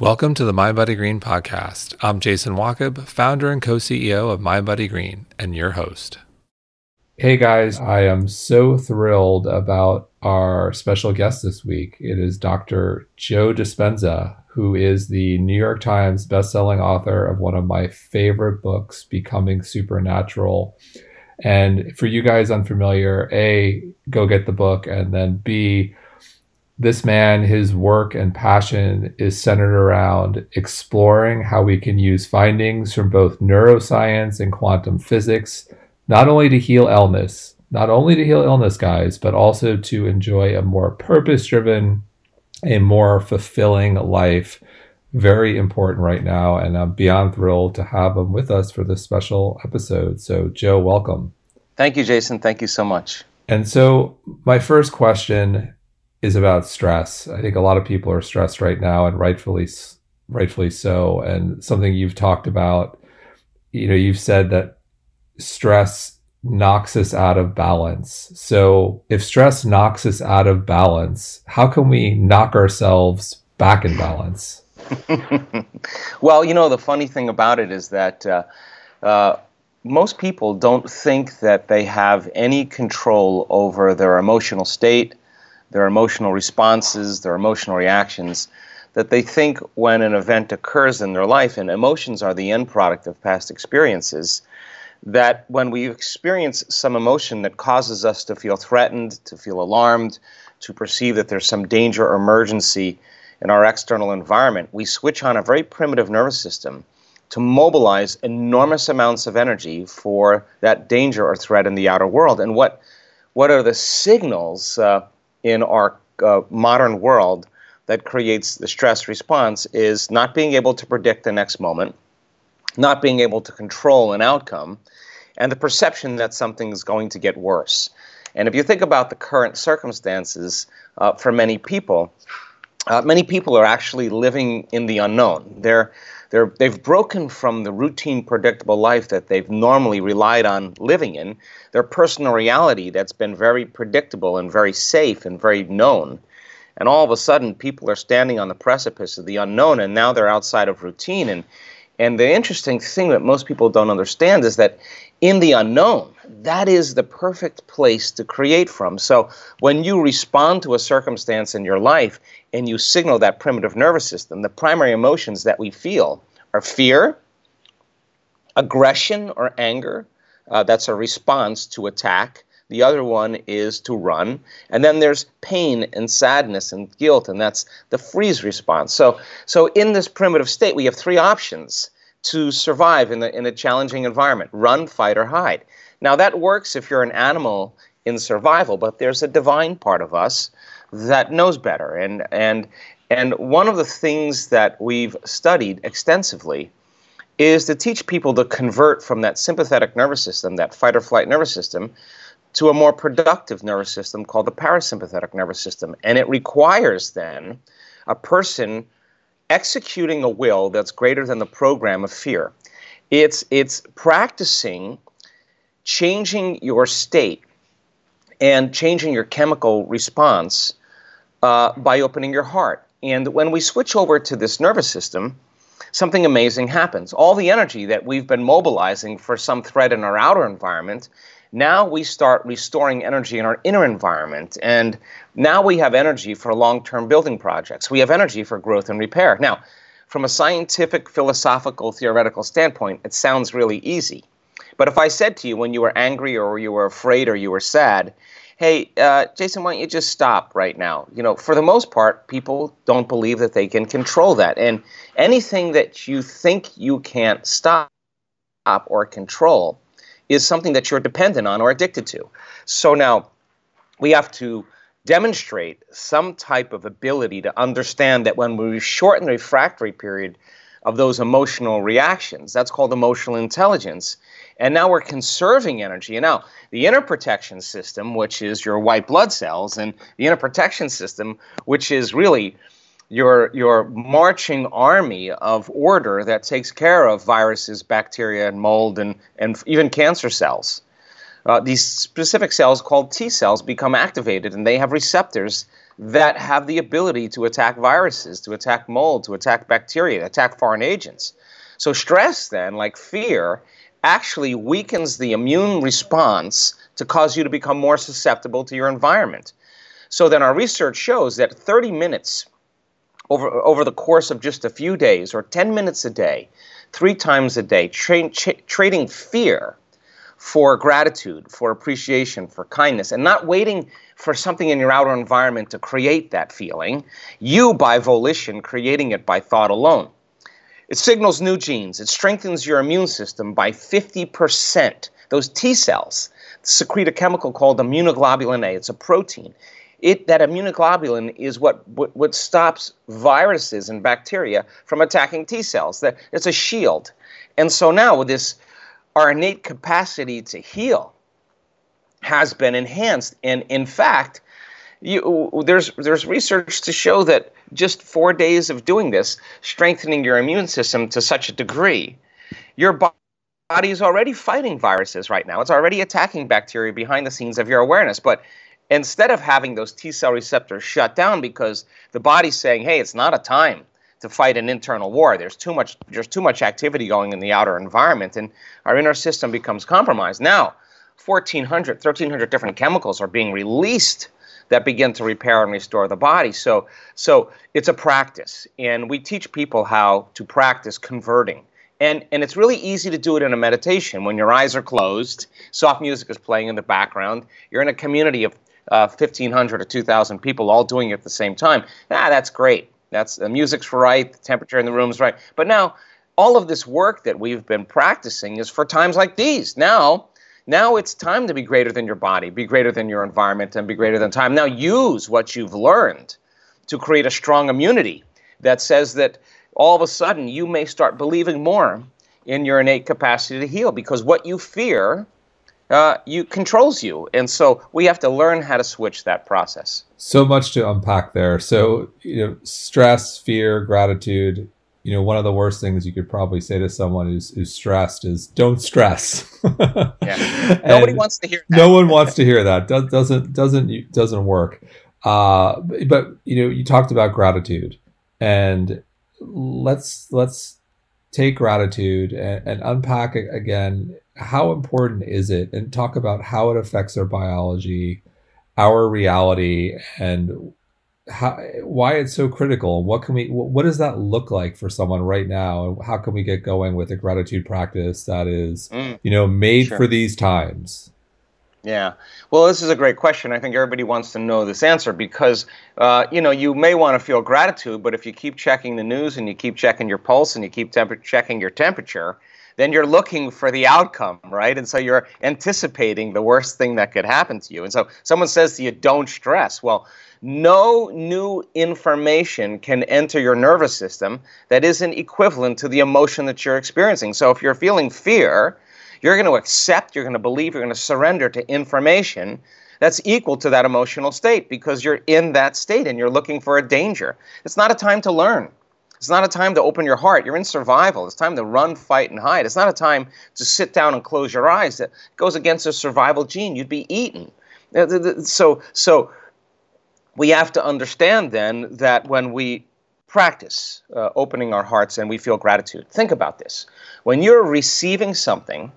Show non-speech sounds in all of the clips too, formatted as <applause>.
Welcome to the Mind Green podcast. I'm Jason Wachob, founder and co CEO of Mind Green, and your host. Hey guys, I am so thrilled about our special guest this week. It is Dr. Joe Dispenza, who is the New York Times bestselling author of one of my favorite books, Becoming Supernatural. And for you guys unfamiliar, A, go get the book, and then B, this man, his work and passion is centered around exploring how we can use findings from both neuroscience and quantum physics, not only to heal illness, not only to heal illness, guys, but also to enjoy a more purpose driven, a more fulfilling life. Very important right now. And I'm beyond thrilled to have him with us for this special episode. So, Joe, welcome. Thank you, Jason. Thank you so much. And so, my first question is about stress. I think a lot of people are stressed right now, and rightfully, rightfully so. And something you've talked about, you know, you've said that stress knocks us out of balance. So, if stress knocks us out of balance, how can we knock ourselves back in balance? <laughs> well, you know, the funny thing about it is that. Uh, uh, most people don't think that they have any control over their emotional state, their emotional responses, their emotional reactions, that they think when an event occurs in their life, and emotions are the end product of past experiences, that when we experience some emotion that causes us to feel threatened, to feel alarmed, to perceive that there's some danger or emergency in our external environment, we switch on a very primitive nervous system to mobilize enormous amounts of energy for that danger or threat in the outer world. And what what are the signals uh, in our uh, modern world that creates the stress response is not being able to predict the next moment, not being able to control an outcome, and the perception that something is going to get worse. And if you think about the current circumstances uh, for many people, uh, many people are actually living in the unknown. They're they're, they've broken from the routine, predictable life that they've normally relied on living in, their personal reality that's been very predictable and very safe and very known. And all of a sudden, people are standing on the precipice of the unknown, and now they're outside of routine. And, and the interesting thing that most people don't understand is that in the unknown, that is the perfect place to create from. So when you respond to a circumstance in your life and you signal that primitive nervous system, the primary emotions that we feel are fear, aggression or anger. Uh, that's a response to attack. The other one is to run. And then there's pain and sadness and guilt, and that's the freeze response. So, so in this primitive state, we have three options to survive in, the, in a challenging environment run, fight, or hide. Now, that works if you're an animal in survival, but there's a divine part of us that knows better. And, and, and one of the things that we've studied extensively is to teach people to convert from that sympathetic nervous system, that fight or flight nervous system, to a more productive nervous system called the parasympathetic nervous system. And it requires then a person executing a will that's greater than the program of fear. It's, it's practicing changing your state and changing your chemical response uh, by opening your heart. And when we switch over to this nervous system, something amazing happens. All the energy that we've been mobilizing for some threat in our outer environment, now we start restoring energy in our inner environment. And now we have energy for long term building projects. We have energy for growth and repair. Now, from a scientific, philosophical, theoretical standpoint, it sounds really easy. But if I said to you when you were angry or you were afraid or you were sad, hey, uh, Jason, why don't you just stop right now? You know, for the most part, people don't believe that they can control that. And anything that you think you can't stop or control is something that you're dependent on or addicted to. So now we have to demonstrate some type of ability to understand that when we shorten the refractory period of those emotional reactions, that's called emotional intelligence, and now we're conserving energy. And now the inner protection system, which is your white blood cells, and the inner protection system, which is really your your marching army of order that takes care of viruses, bacteria, and mold, and and even cancer cells. uh, these specific cells called T cells become activated and they have receptors that have the ability to attack viruses, to attack mold, to attack bacteria, to attack foreign agents. So, stress, then, like fear, actually weakens the immune response to cause you to become more susceptible to your environment. So, then our research shows that 30 minutes over, over the course of just a few days, or 10 minutes a day, three times a day, tra- tra- trading fear for gratitude, for appreciation, for kindness, and not waiting for something in your outer environment to create that feeling, you by volition creating it by thought alone. It signals new genes. It strengthens your immune system by 50%. Those T cells secrete a chemical called immunoglobulin A. It's a protein. It, that immunoglobulin is what, what, what stops viruses and bacteria from attacking T cells. That it's a shield. And so now with this our innate capacity to heal has been enhanced. And in fact, you, there's there's research to show that just four days of doing this, strengthening your immune system to such a degree, your body is already fighting viruses right now. It's already attacking bacteria behind the scenes of your awareness. But instead of having those T cell receptors shut down because the body's saying, "Hey, it's not a time to fight an internal war. There's too much there's too much activity going in the outer environment and our inner system becomes compromised. Now, 1400 1300 different chemicals are being released that begin to repair and restore the body. So so it's a practice and we teach people how to practice converting. And, and it's really easy to do it in a meditation when your eyes are closed, soft music is playing in the background, you're in a community of uh, 1,500 or 2,000 people all doing it at the same time. Ah, that's great. That's the music's right, the temperature in the room's right. But now, all of this work that we've been practicing is for times like these. Now, now it's time to be greater than your body, be greater than your environment, and be greater than time. Now use what you've learned to create a strong immunity that says that all of a sudden you may start believing more in your innate capacity to heal because what you fear uh, you controls you, and so we have to learn how to switch that process. So much to unpack there. So you know, stress, fear, gratitude. You know, one of the worst things you could probably say to someone who's, who's stressed is "Don't stress." <laughs> yeah. Nobody wants to hear. That. No one wants to hear that. Does, doesn't doesn't doesn't work. Uh, but you know, you talked about gratitude, and let's let's take gratitude and, and unpack it again how important is it and talk about how it affects our biology our reality and how, why it's so critical what can we what does that look like for someone right now and how can we get going with a gratitude practice that is mm, you know made sure. for these times yeah well this is a great question i think everybody wants to know this answer because uh, you know you may want to feel gratitude but if you keep checking the news and you keep checking your pulse and you keep temp- checking your temperature then you're looking for the outcome, right? And so you're anticipating the worst thing that could happen to you. And so someone says to you, don't stress. Well, no new information can enter your nervous system that isn't equivalent to the emotion that you're experiencing. So if you're feeling fear, you're going to accept, you're going to believe, you're going to surrender to information that's equal to that emotional state because you're in that state and you're looking for a danger. It's not a time to learn. It's not a time to open your heart. You're in survival. It's time to run, fight, and hide. It's not a time to sit down and close your eyes. That goes against a survival gene. You'd be eaten. Uh, so, so we have to understand then that when we practice uh, opening our hearts and we feel gratitude, think about this. When you're receiving something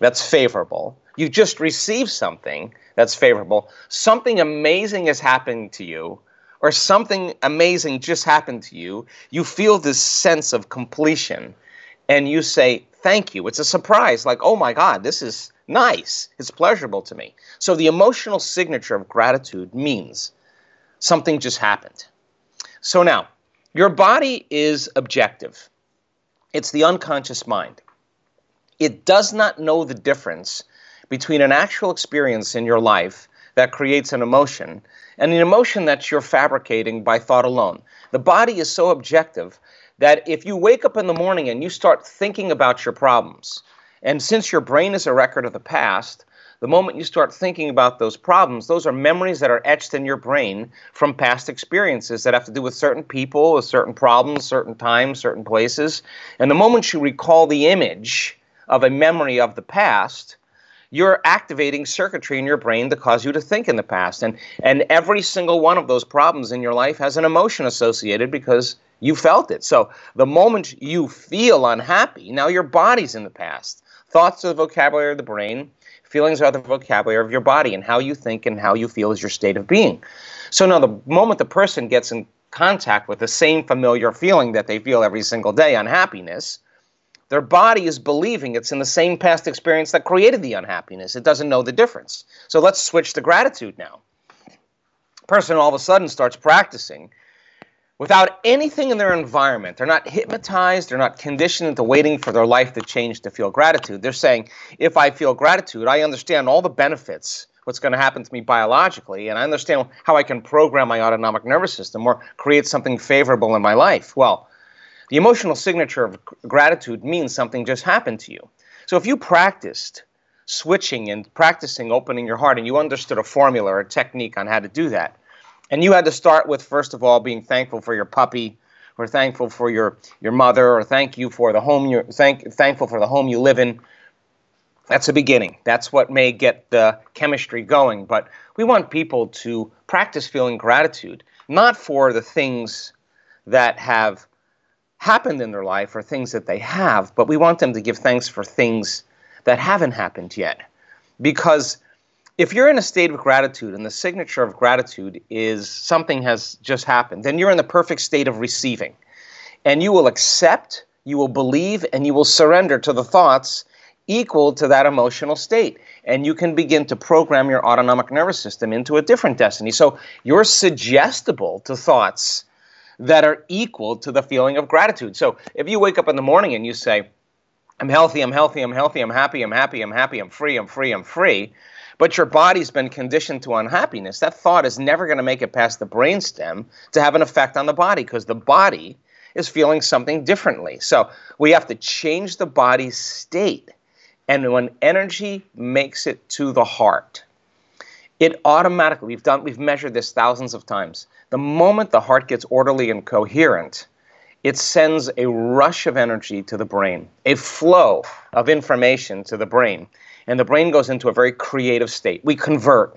that's favorable, you just received something that's favorable, something amazing is happening to you or something amazing just happened to you, you feel this sense of completion and you say, Thank you. It's a surprise, like, oh my God, this is nice. It's pleasurable to me. So the emotional signature of gratitude means something just happened. So now, your body is objective, it's the unconscious mind. It does not know the difference between an actual experience in your life that creates an emotion and an emotion that you're fabricating by thought alone. The body is so objective that if you wake up in the morning and you start thinking about your problems, and since your brain is a record of the past, the moment you start thinking about those problems, those are memories that are etched in your brain from past experiences that have to do with certain people, with certain problems, certain times, certain places. And the moment you recall the image of a memory of the past, you're activating circuitry in your brain to cause you to think in the past. And, and every single one of those problems in your life has an emotion associated because you felt it. So the moment you feel unhappy, now your body's in the past. Thoughts are the vocabulary of the brain, feelings are the vocabulary of your body, and how you think and how you feel is your state of being. So now the moment the person gets in contact with the same familiar feeling that they feel every single day, unhappiness, their body is believing it's in the same past experience that created the unhappiness. It doesn't know the difference. So let's switch to gratitude now. Person all of a sudden starts practicing without anything in their environment. They're not hypnotized, they're not conditioned into waiting for their life to change to feel gratitude. They're saying, if I feel gratitude, I understand all the benefits, what's going to happen to me biologically, and I understand how I can program my autonomic nervous system or create something favorable in my life. Well, the emotional signature of gratitude means something just happened to you. So if you practiced switching and practicing opening your heart and you understood a formula or a technique on how to do that, and you had to start with first of all being thankful for your puppy or thankful for your, your mother or thank you for the home you thank thankful for the home you live in. That's a beginning. That's what may get the chemistry going. But we want people to practice feeling gratitude not for the things that have happened in their life or things that they have, but we want them to give thanks for things that haven't happened yet. Because if you're in a state of gratitude and the signature of gratitude is something has just happened, then you're in the perfect state of receiving. And you will accept, you will believe, and you will surrender to the thoughts equal to that emotional state. And you can begin to program your autonomic nervous system into a different destiny. So you're suggestible to thoughts that are equal to the feeling of gratitude. So if you wake up in the morning and you say, I'm healthy, I'm healthy, I'm healthy, I'm happy, I'm happy, I'm happy, I'm free, I'm free, I'm free, but your body's been conditioned to unhappiness, that thought is never going to make it past the brainstem to have an effect on the body because the body is feeling something differently. So we have to change the body's state. And when energy makes it to the heart, it automatically we've done we've measured this thousands of times the moment the heart gets orderly and coherent, it sends a rush of energy to the brain, a flow of information to the brain. And the brain goes into a very creative state. We convert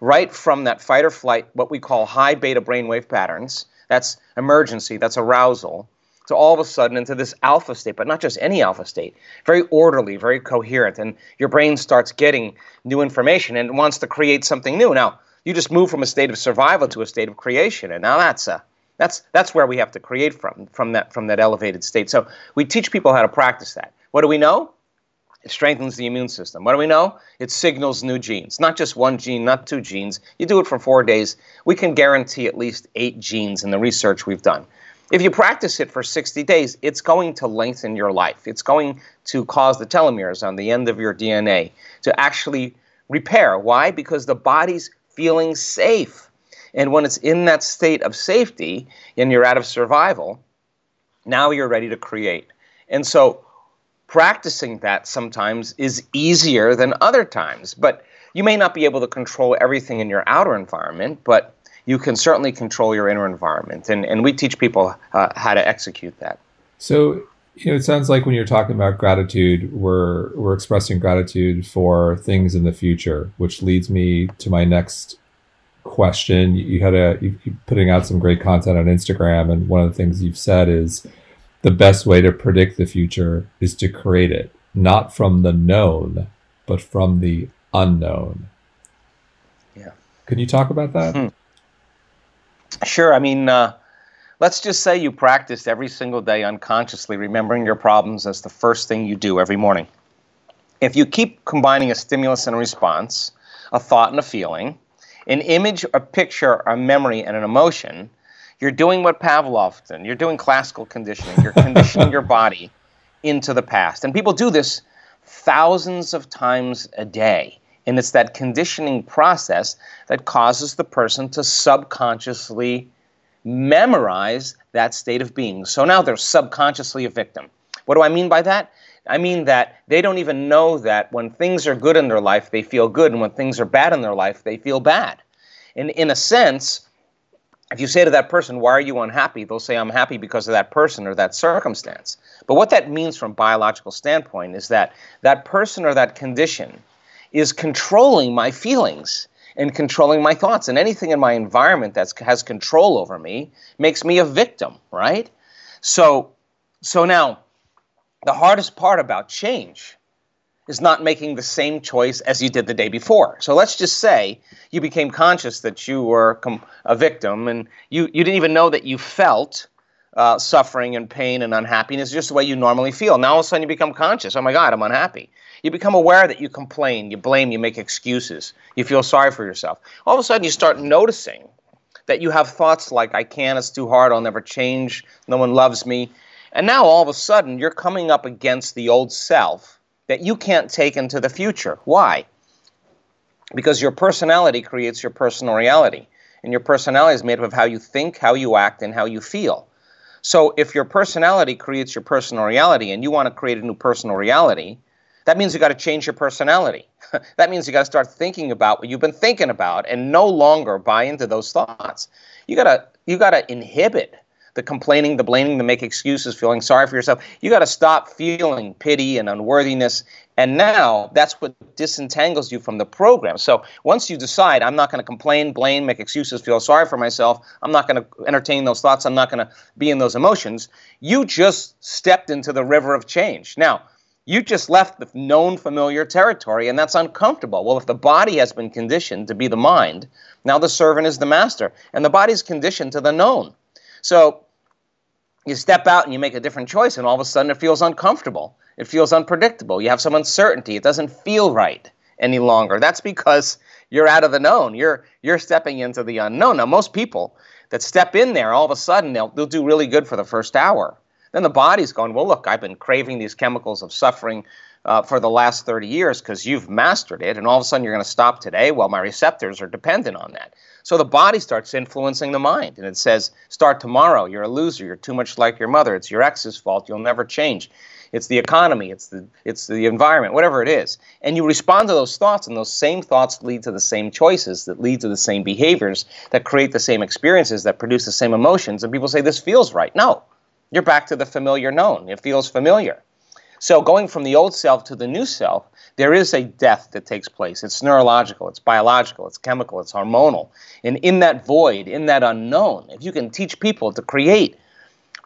right from that fight or flight, what we call high beta brainwave patterns. That's emergency, that's arousal, to all of a sudden into this alpha state, but not just any alpha state, very orderly, very coherent. And your brain starts getting new information and wants to create something new. Now, you just move from a state of survival to a state of creation, and now that's a that's that's where we have to create from from that from that elevated state. So we teach people how to practice that. What do we know? It strengthens the immune system. What do we know? It signals new genes. Not just one gene, not two genes. You do it for four days. We can guarantee at least eight genes in the research we've done. If you practice it for 60 days, it's going to lengthen your life. It's going to cause the telomeres on the end of your DNA to actually repair. Why? Because the body's feeling safe. And when it's in that state of safety and you're out of survival, now you're ready to create. And so practicing that sometimes is easier than other times. But you may not be able to control everything in your outer environment, but you can certainly control your inner environment. And, and we teach people uh, how to execute that. So, you know, it sounds like when you're talking about gratitude, we're we're expressing gratitude for things in the future, which leads me to my next question. You had a you, putting out some great content on Instagram, and one of the things you've said is the best way to predict the future is to create it, not from the known, but from the unknown. Yeah. Can you talk about that? Hmm. Sure. I mean, uh, let's just say you practiced every single day unconsciously remembering your problems as the first thing you do every morning. If you keep combining a stimulus and a response, a thought and a feeling, an image, a picture, a memory, and an emotion, you're doing what Pavlov did. You're doing classical conditioning. You're conditioning your <laughs> body into the past. And people do this thousands of times a day. And it's that conditioning process that causes the person to subconsciously memorize that state of being. So now they're subconsciously a victim. What do I mean by that? I mean that they don't even know that when things are good in their life, they feel good, and when things are bad in their life, they feel bad. And in a sense, if you say to that person, Why are you unhappy? they'll say, I'm happy because of that person or that circumstance. But what that means from a biological standpoint is that that person or that condition is controlling my feelings and controlling my thoughts. And anything in my environment that has control over me makes me a victim, right? So, so now, the hardest part about change is not making the same choice as you did the day before. So let's just say you became conscious that you were com- a victim and you, you didn't even know that you felt uh, suffering and pain and unhappiness, just the way you normally feel. Now all of a sudden you become conscious. Oh my God, I'm unhappy. You become aware that you complain, you blame, you make excuses, you feel sorry for yourself. All of a sudden you start noticing that you have thoughts like, I can't, it's too hard, I'll never change, no one loves me. And now all of a sudden you're coming up against the old self that you can't take into the future. Why? Because your personality creates your personal reality. And your personality is made up of how you think, how you act, and how you feel. So if your personality creates your personal reality and you want to create a new personal reality, that means you got to change your personality. that means you got <laughs> to start thinking about what you've been thinking about and no longer buy into those thoughts. You got to you got to inhibit the complaining, the blaming, the make excuses, feeling sorry for yourself. You got to stop feeling pity and unworthiness. And now that's what disentangles you from the program. So once you decide, I'm not going to complain, blame, make excuses, feel sorry for myself, I'm not going to entertain those thoughts, I'm not going to be in those emotions, you just stepped into the river of change. Now, you just left the known familiar territory, and that's uncomfortable. Well, if the body has been conditioned to be the mind, now the servant is the master, and the body's conditioned to the known. So you step out and you make a different choice, and all of a sudden it feels uncomfortable. It feels unpredictable. You have some uncertainty. It doesn't feel right any longer. That's because you're out of the known. You're you're stepping into the unknown. Now, most people that step in there, all of a sudden they'll they'll do really good for the first hour. Then the body's going, well, look, I've been craving these chemicals of suffering uh, for the last 30 years because you've mastered it, and all of a sudden you're going to stop today. Well, my receptors are dependent on that. So the body starts influencing the mind, and it says, Start tomorrow. You're a loser. You're too much like your mother. It's your ex's fault. You'll never change. It's the economy. It's the, it's the environment, whatever it is. And you respond to those thoughts, and those same thoughts lead to the same choices that lead to the same behaviors that create the same experiences that produce the same emotions. And people say, This feels right. No, you're back to the familiar known. It feels familiar. So going from the old self to the new self, there is a death that takes place. It's neurological, it's biological, it's chemical, it's hormonal. And in that void, in that unknown, if you can teach people to create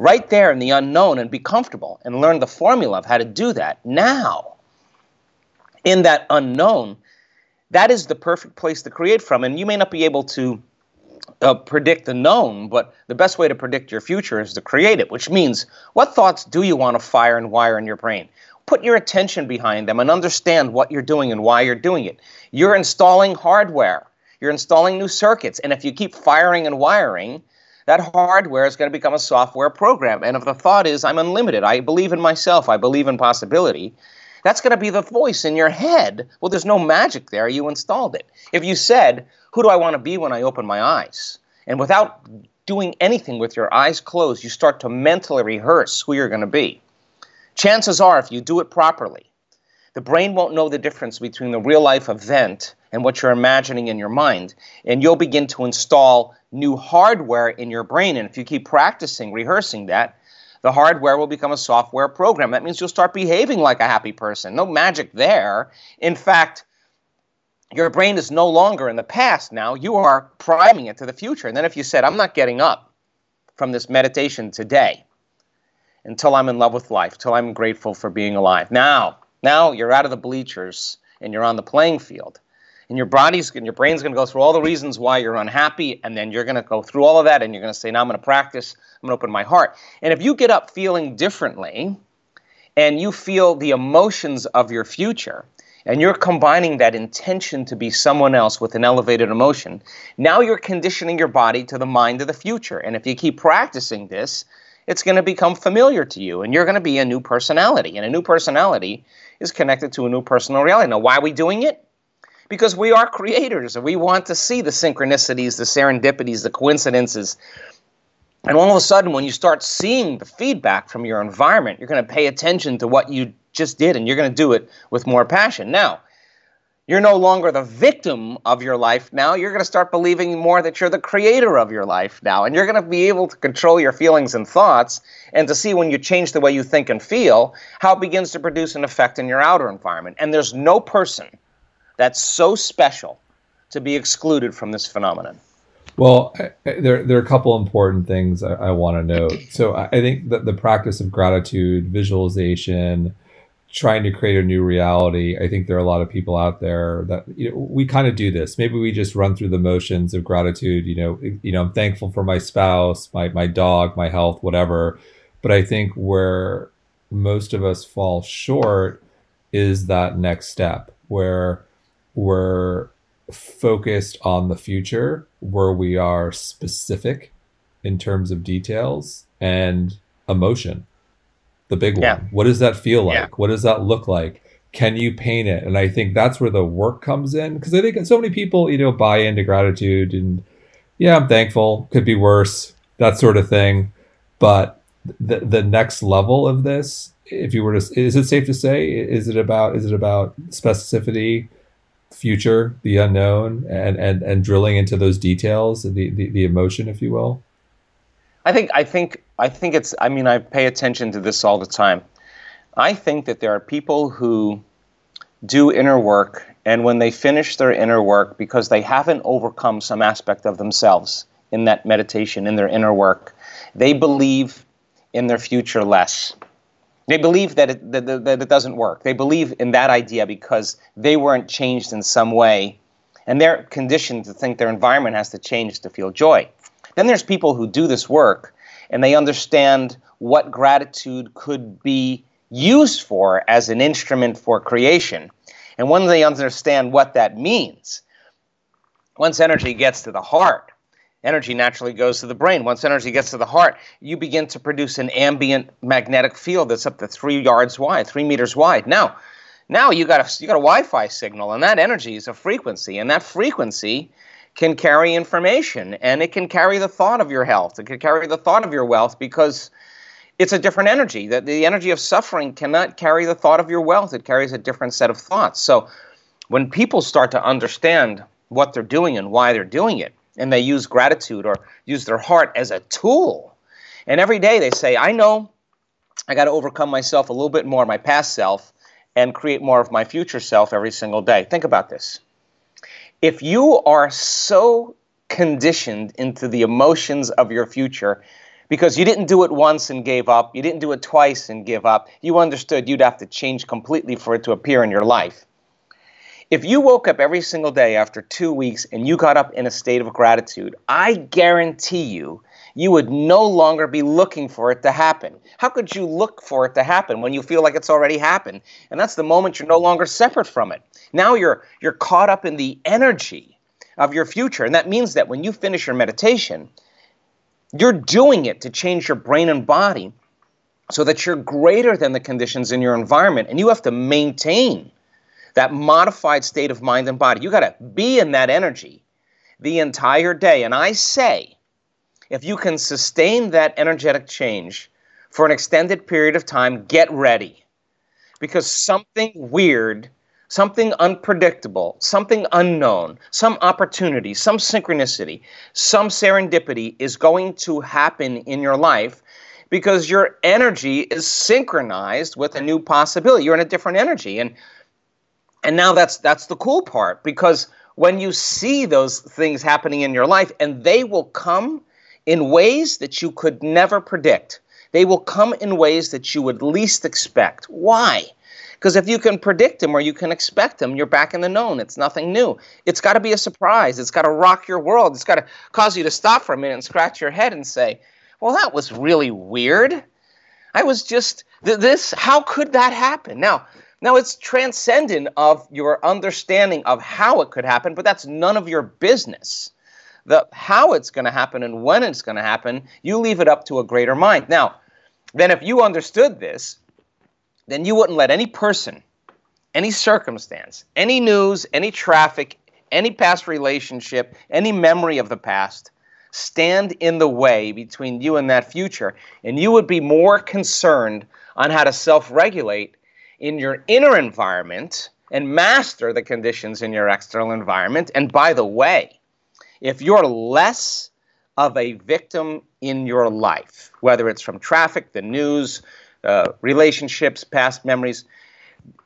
right there in the unknown and be comfortable and learn the formula of how to do that now, in that unknown, that is the perfect place to create from. And you may not be able to uh, predict the known, but the best way to predict your future is to create it, which means what thoughts do you want to fire and wire in your brain? Put your attention behind them and understand what you're doing and why you're doing it. You're installing hardware, you're installing new circuits, and if you keep firing and wiring, that hardware is going to become a software program. And if the thought is, I'm unlimited, I believe in myself, I believe in possibility, that's going to be the voice in your head. Well, there's no magic there. You installed it. If you said, Who do I want to be when I open my eyes? And without doing anything with your eyes closed, you start to mentally rehearse who you're going to be. Chances are, if you do it properly, the brain won't know the difference between the real life event and what you're imagining in your mind. And you'll begin to install new hardware in your brain. And if you keep practicing, rehearsing that, the hardware will become a software program. That means you'll start behaving like a happy person. No magic there. In fact, your brain is no longer in the past now. You are priming it to the future. And then if you said, I'm not getting up from this meditation today, until I'm in love with life, till I'm grateful for being alive. Now, now you're out of the bleachers and you're on the playing field. And your body's and your brain's going to go through all the reasons why you're unhappy, and then you're going to go through all of that, and you're going to say, "Now I'm going to practice. I'm going to open my heart." And if you get up feeling differently, and you feel the emotions of your future, and you're combining that intention to be someone else with an elevated emotion, now you're conditioning your body to the mind of the future. And if you keep practicing this, it's going to become familiar to you and you're going to be a new personality. And a new personality is connected to a new personal reality. Now, why are we doing it? Because we are creators and we want to see the synchronicities, the serendipities, the coincidences. And all of a sudden, when you start seeing the feedback from your environment, you're going to pay attention to what you just did and you're going to do it with more passion. Now, you're no longer the victim of your life now. You're going to start believing more that you're the creator of your life now. And you're going to be able to control your feelings and thoughts and to see when you change the way you think and feel how it begins to produce an effect in your outer environment. And there's no person that's so special to be excluded from this phenomenon? Well, there, there are a couple important things I, I want to note. So I think that the practice of gratitude, visualization, trying to create a new reality. I think there are a lot of people out there that you know, we kind of do this. Maybe we just run through the motions of gratitude. You know, you know, I'm thankful for my spouse, my my dog, my health, whatever. But I think where most of us fall short is that next step where we're focused on the future, where we are specific in terms of details and emotion the big yeah. one. What does that feel like? Yeah. What does that look like? Can you paint it? And I think that's where the work comes in because I think so many people, you know, buy into gratitude and yeah, I'm thankful. Could be worse, that sort of thing. But the the next level of this, if you were to, is it safe to say, is it about is it about specificity, future, the unknown, and and and drilling into those details, the the, the emotion, if you will? I think I think I think it's I mean I pay attention to this all the time. I think that there are people who do inner work and when they finish their inner work because they haven't overcome some aspect of themselves in that meditation in their inner work, they believe in their future less. They believe that it, that, that it doesn't work. They believe in that idea because they weren't changed in some way and they're conditioned to think their environment has to change to feel joy. Then there's people who do this work and they understand what gratitude could be used for as an instrument for creation. And when they understand what that means, once energy gets to the heart, energy naturally goes to the brain. Once energy gets to the heart, you begin to produce an ambient magnetic field that's up to three yards wide, three meters wide. Now, now you got a you got a Wi-Fi signal, and that energy is a frequency, and that frequency can carry information and it can carry the thought of your health. It can carry the thought of your wealth because it's a different energy. That the energy of suffering cannot carry the thought of your wealth. It carries a different set of thoughts. So when people start to understand what they're doing and why they're doing it, and they use gratitude or use their heart as a tool, and every day they say, I know I got to overcome myself a little bit more, my past self, and create more of my future self every single day. Think about this if you are so conditioned into the emotions of your future because you didn't do it once and gave up, you didn't do it twice and give up, you understood you'd have to change completely for it to appear in your life. If you woke up every single day after two weeks and you got up in a state of gratitude, I guarantee you, you would no longer be looking for it to happen. How could you look for it to happen when you feel like it's already happened? And that's the moment you're no longer separate from it. Now you're you're caught up in the energy of your future. And that means that when you finish your meditation, you're doing it to change your brain and body so that you're greater than the conditions in your environment and you have to maintain that modified state of mind and body. You got to be in that energy the entire day. And I say, if you can sustain that energetic change for an extended period of time, get ready. Because something weird something unpredictable, something unknown, some opportunity, some synchronicity, some serendipity is going to happen in your life because your energy is synchronized with a new possibility. You're in a different energy. And and now that's that's the cool part because when you see those things happening in your life and they will come in ways that you could never predict. They will come in ways that you would least expect. Why? Because if you can predict them or you can expect them, you're back in the known. It's nothing new. It's got to be a surprise. It's got to rock your world. It's got to cause you to stop for a minute and scratch your head and say, well, that was really weird. I was just th- this. How could that happen? Now, now it's transcendent of your understanding of how it could happen, but that's none of your business. The how it's going to happen and when it's going to happen, you leave it up to a greater mind. Now, then if you understood this, then you wouldn't let any person, any circumstance, any news, any traffic, any past relationship, any memory of the past stand in the way between you and that future. And you would be more concerned on how to self regulate in your inner environment and master the conditions in your external environment. And by the way, if you're less of a victim in your life, whether it's from traffic, the news, uh, relationships, past memories.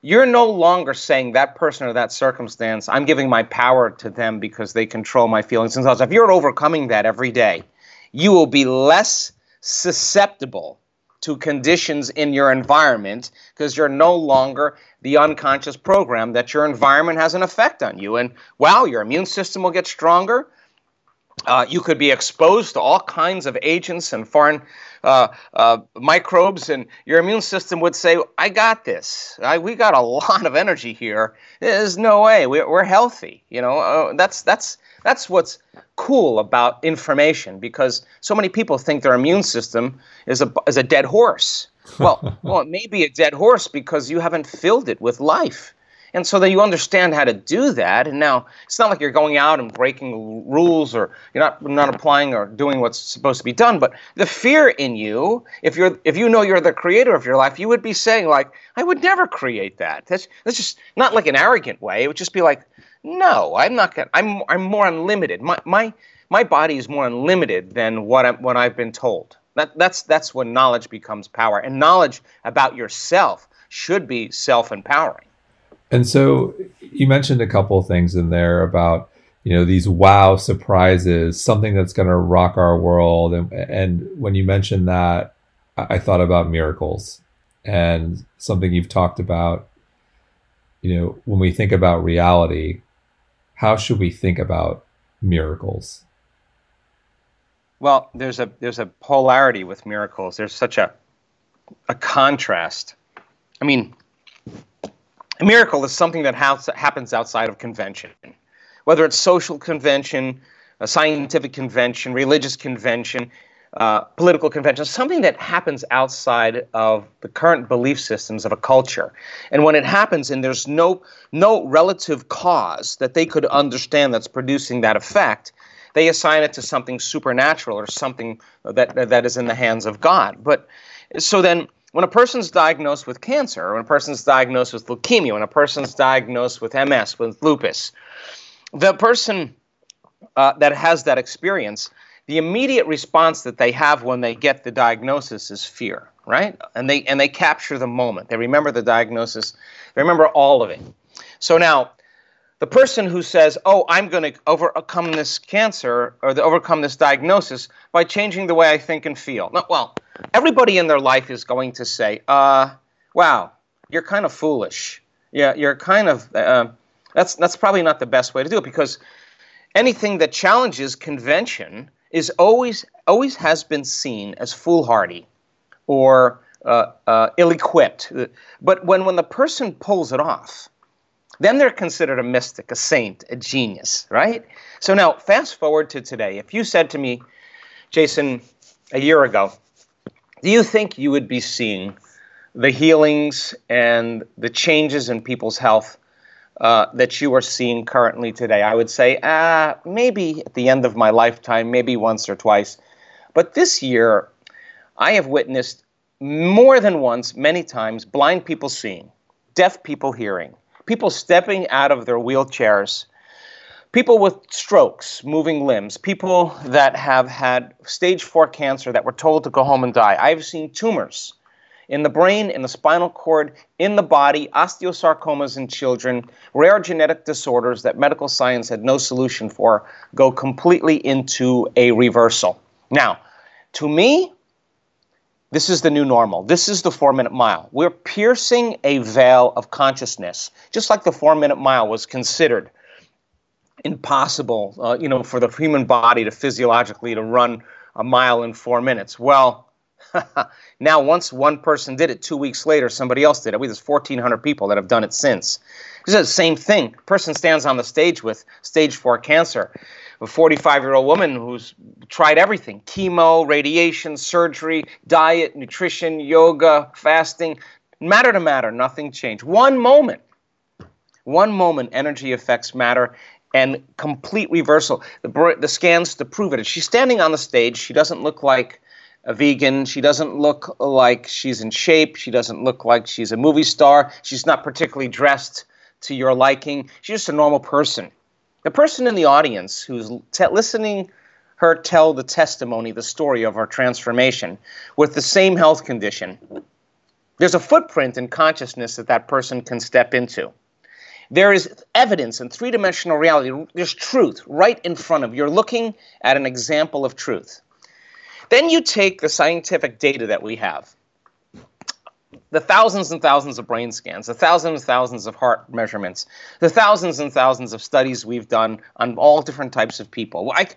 you're no longer saying that person or that circumstance, I'm giving my power to them because they control my feelings and thoughts. If you're overcoming that every day, you will be less susceptible to conditions in your environment because you're no longer the unconscious program that your environment has an effect on you. And wow, your immune system will get stronger. Uh, you could be exposed to all kinds of agents and foreign uh, uh, microbes, and your immune system would say, "I got this. I, we got a <laughs> lot of energy here. There's no way we're, we're healthy." You know, uh, that's that's that's what's cool about information because so many people think their immune system is a is a dead horse. Well, <laughs> well, it may be a dead horse because you haven't filled it with life. And so that you understand how to do that. And now it's not like you're going out and breaking rules or you're not not applying or doing what's supposed to be done. But the fear in you, if you're if you know you're the creator of your life, you would be saying like, I would never create that. That's that's just not like an arrogant way. It would just be like, no, I'm not gonna. I'm I'm more unlimited. My my my body is more unlimited than what I'm, what I've been told. That that's that's when knowledge becomes power, and knowledge about yourself should be self-empowering. And so you mentioned a couple things in there about you know these wow surprises, something that's going to rock our world, and and when you mentioned that, I thought about miracles and something you've talked about. You know, when we think about reality, how should we think about miracles? Well, there's a there's a polarity with miracles. There's such a a contrast. I mean, a miracle is something that happens outside of convention, whether it's social convention, a scientific convention, religious convention uh, political convention, something that happens outside of the current belief systems of a culture. And when it happens and there's no no relative cause that they could understand that's producing that effect, they assign it to something supernatural or something that that is in the hands of God. But so then when a person's diagnosed with cancer, when a person's diagnosed with leukemia, when a person's diagnosed with MS, with lupus, the person uh, that has that experience the immediate response that they have when they get the diagnosis is fear, right? And they and they capture the moment. They remember the diagnosis. They remember all of it. So now, the person who says, "Oh, I'm going to overcome this cancer or the, overcome this diagnosis by changing the way I think and feel." Well, everybody in their life is going to say, "Uh, wow, you're kind of foolish. Yeah, you're kind of uh, that's that's probably not the best way to do it because anything that challenges convention." is always always has been seen as foolhardy or uh, uh, ill-equipped. But when when the person pulls it off, then they're considered a mystic, a saint, a genius, right? So now, fast forward to today. If you said to me, Jason, a year ago, do you think you would be seeing the healings and the changes in people's health uh, that you are seeing currently today? I would say uh, maybe at the end of my lifetime, maybe once or twice. But this year, I have witnessed more than once, many times, blind people seeing, deaf people hearing, people stepping out of their wheelchairs, people with strokes, moving limbs, people that have had stage four cancer that were told to go home and die. I've seen tumors in the brain, in the spinal cord, in the body, osteosarcomas in children, rare genetic disorders that medical science had no solution for, go completely into a reversal. Now, to me, this is the new normal. This is the four minute mile. We're piercing a veil of consciousness, just like the four minute mile was considered impossible, uh, you know, for the human body to physiologically to run a mile in four minutes. Well, <laughs> now, once one person did it, two weeks later, somebody else did it. We there's 1,400 people that have done it since. It's the same thing. Person stands on the stage with stage four cancer. A 45 year old woman who's tried everything chemo, radiation, surgery, diet, nutrition, yoga, fasting. Matter to matter, nothing changed. One moment, one moment, energy affects matter and complete reversal. The, the scans to prove it. She's standing on the stage. She doesn't look like a vegan. She doesn't look like she's in shape. She doesn't look like she's a movie star. She's not particularly dressed to your liking. She's just a normal person. The person in the audience who's te- listening her tell the testimony, the story of her transformation with the same health condition, There's a footprint in consciousness that that person can step into. There is evidence in three dimensional reality. There's truth right in front of you. You're looking at an example of truth. Then you take the scientific data that we have the thousands and thousands of brain scans, the thousands and thousands of heart measurements, the thousands and thousands of studies we've done on all different types of people. I,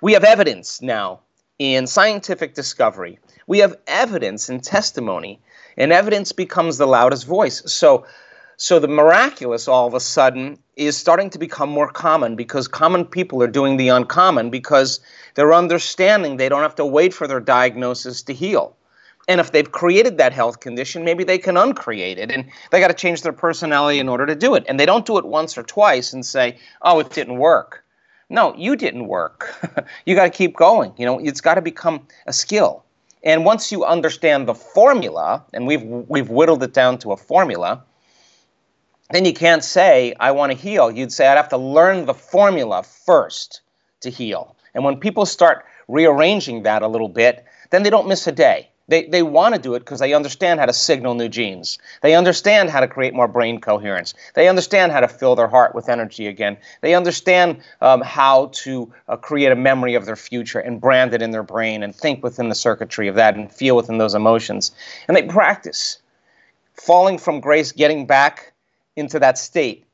we have evidence now in scientific discovery. We have evidence in testimony, and evidence becomes the loudest voice. So, so the miraculous all of a sudden is starting to become more common because common people are doing the uncommon because they're understanding they don't have to wait for their diagnosis to heal. And if they've created that health condition, maybe they can uncreate it. And they got to change their personality in order to do it. And they don't do it once or twice and say, oh, it didn't work. No, you didn't work. <laughs> you got to keep going. You know, it's got to become a skill. And once you understand the formula, and we've we've whittled it down to a formula, then you can't say I want to heal. You'd say I'd have to learn the formula first to heal. And when people start rearranging that a little bit, then they don't miss a day. They, they want to do it because they understand how to signal new genes. They understand how to create more brain coherence. They understand how to fill their heart with energy again. They understand um, how to uh, create a memory of their future and brand it in their brain and think within the circuitry of that and feel within those emotions. And they practice falling from grace, getting back into that state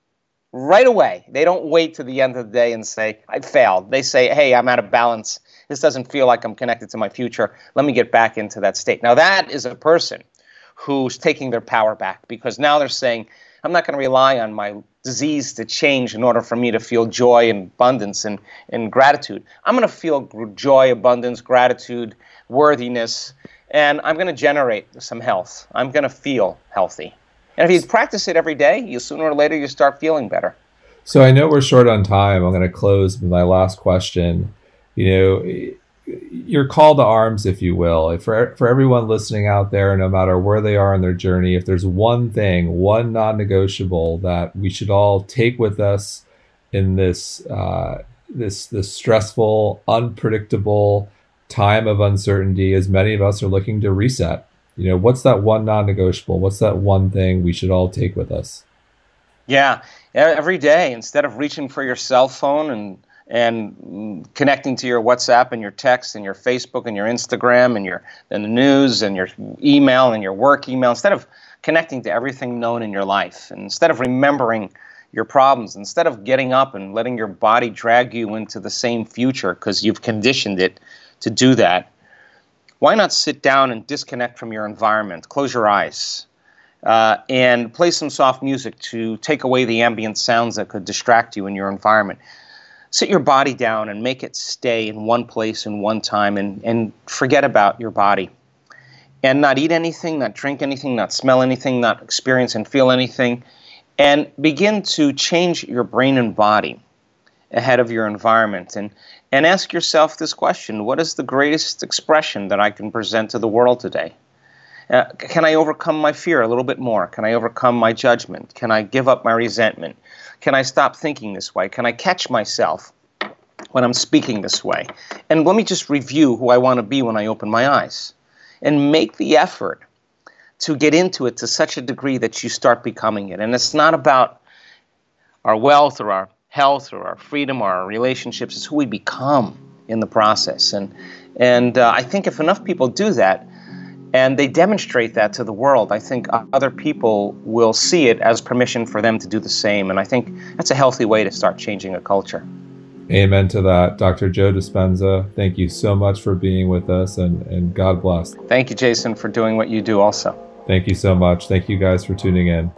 right away. They don't wait to the end of the day and say, I failed. They say, hey, I'm out of balance. This doesn't feel like I'm connected to my future. Let me get back into that state. Now, that is a person who's taking their power back because now they're saying, I'm not going to rely on my disease to change in order for me to feel joy and abundance and, and gratitude. I'm going to feel joy, abundance, gratitude, worthiness, and I'm going to generate some health. I'm going to feel healthy. And if you practice it every day, you sooner or later you start feeling better. So I know we're short on time. I'm going to close with my last question you know, your call to arms, if you will, for for everyone listening out there, no matter where they are in their journey, if there's one thing, one non-negotiable that we should all take with us in this uh, this this stressful, unpredictable time of uncertainty, as many of us are looking to reset. You know, what's that one non-negotiable? What's that one thing we should all take with us? Yeah, every day instead of reaching for your cell phone and and connecting to your WhatsApp and your text and your Facebook and your Instagram and your and the news and your email and your work email instead of connecting to everything known in your life and instead of remembering your problems instead of getting up and letting your body drag you into the same future because you've conditioned it to do that why not sit down and disconnect from your environment close your eyes uh, and play some soft music to take away the ambient sounds that could distract you in your environment sit your body down and make it stay in one place in one time and, and forget about your body. And not eat anything, not drink anything, not smell anything, not experience and feel anything. And begin to change your brain and body ahead of your environment. And, and ask yourself this question What is the greatest expression that I can present to the world today? Uh, can I overcome my fear a little bit more? Can I overcome my judgment? Can I give up my resentment? Can I stop thinking this way? Can I catch myself when I'm speaking this way? And let me just review who I want to be when I open my eyes and make the effort to get into it to such a degree that you start becoming it. And it's not about our wealth or our health or our freedom or our relationships, it's who we become in the process. And, and uh, I think if enough people do that, and they demonstrate that to the world. I think other people will see it as permission for them to do the same. And I think that's a healthy way to start changing a culture. Amen to that. Dr. Joe Dispenza, thank you so much for being with us and, and God bless. Thank you, Jason, for doing what you do also. Thank you so much. Thank you guys for tuning in.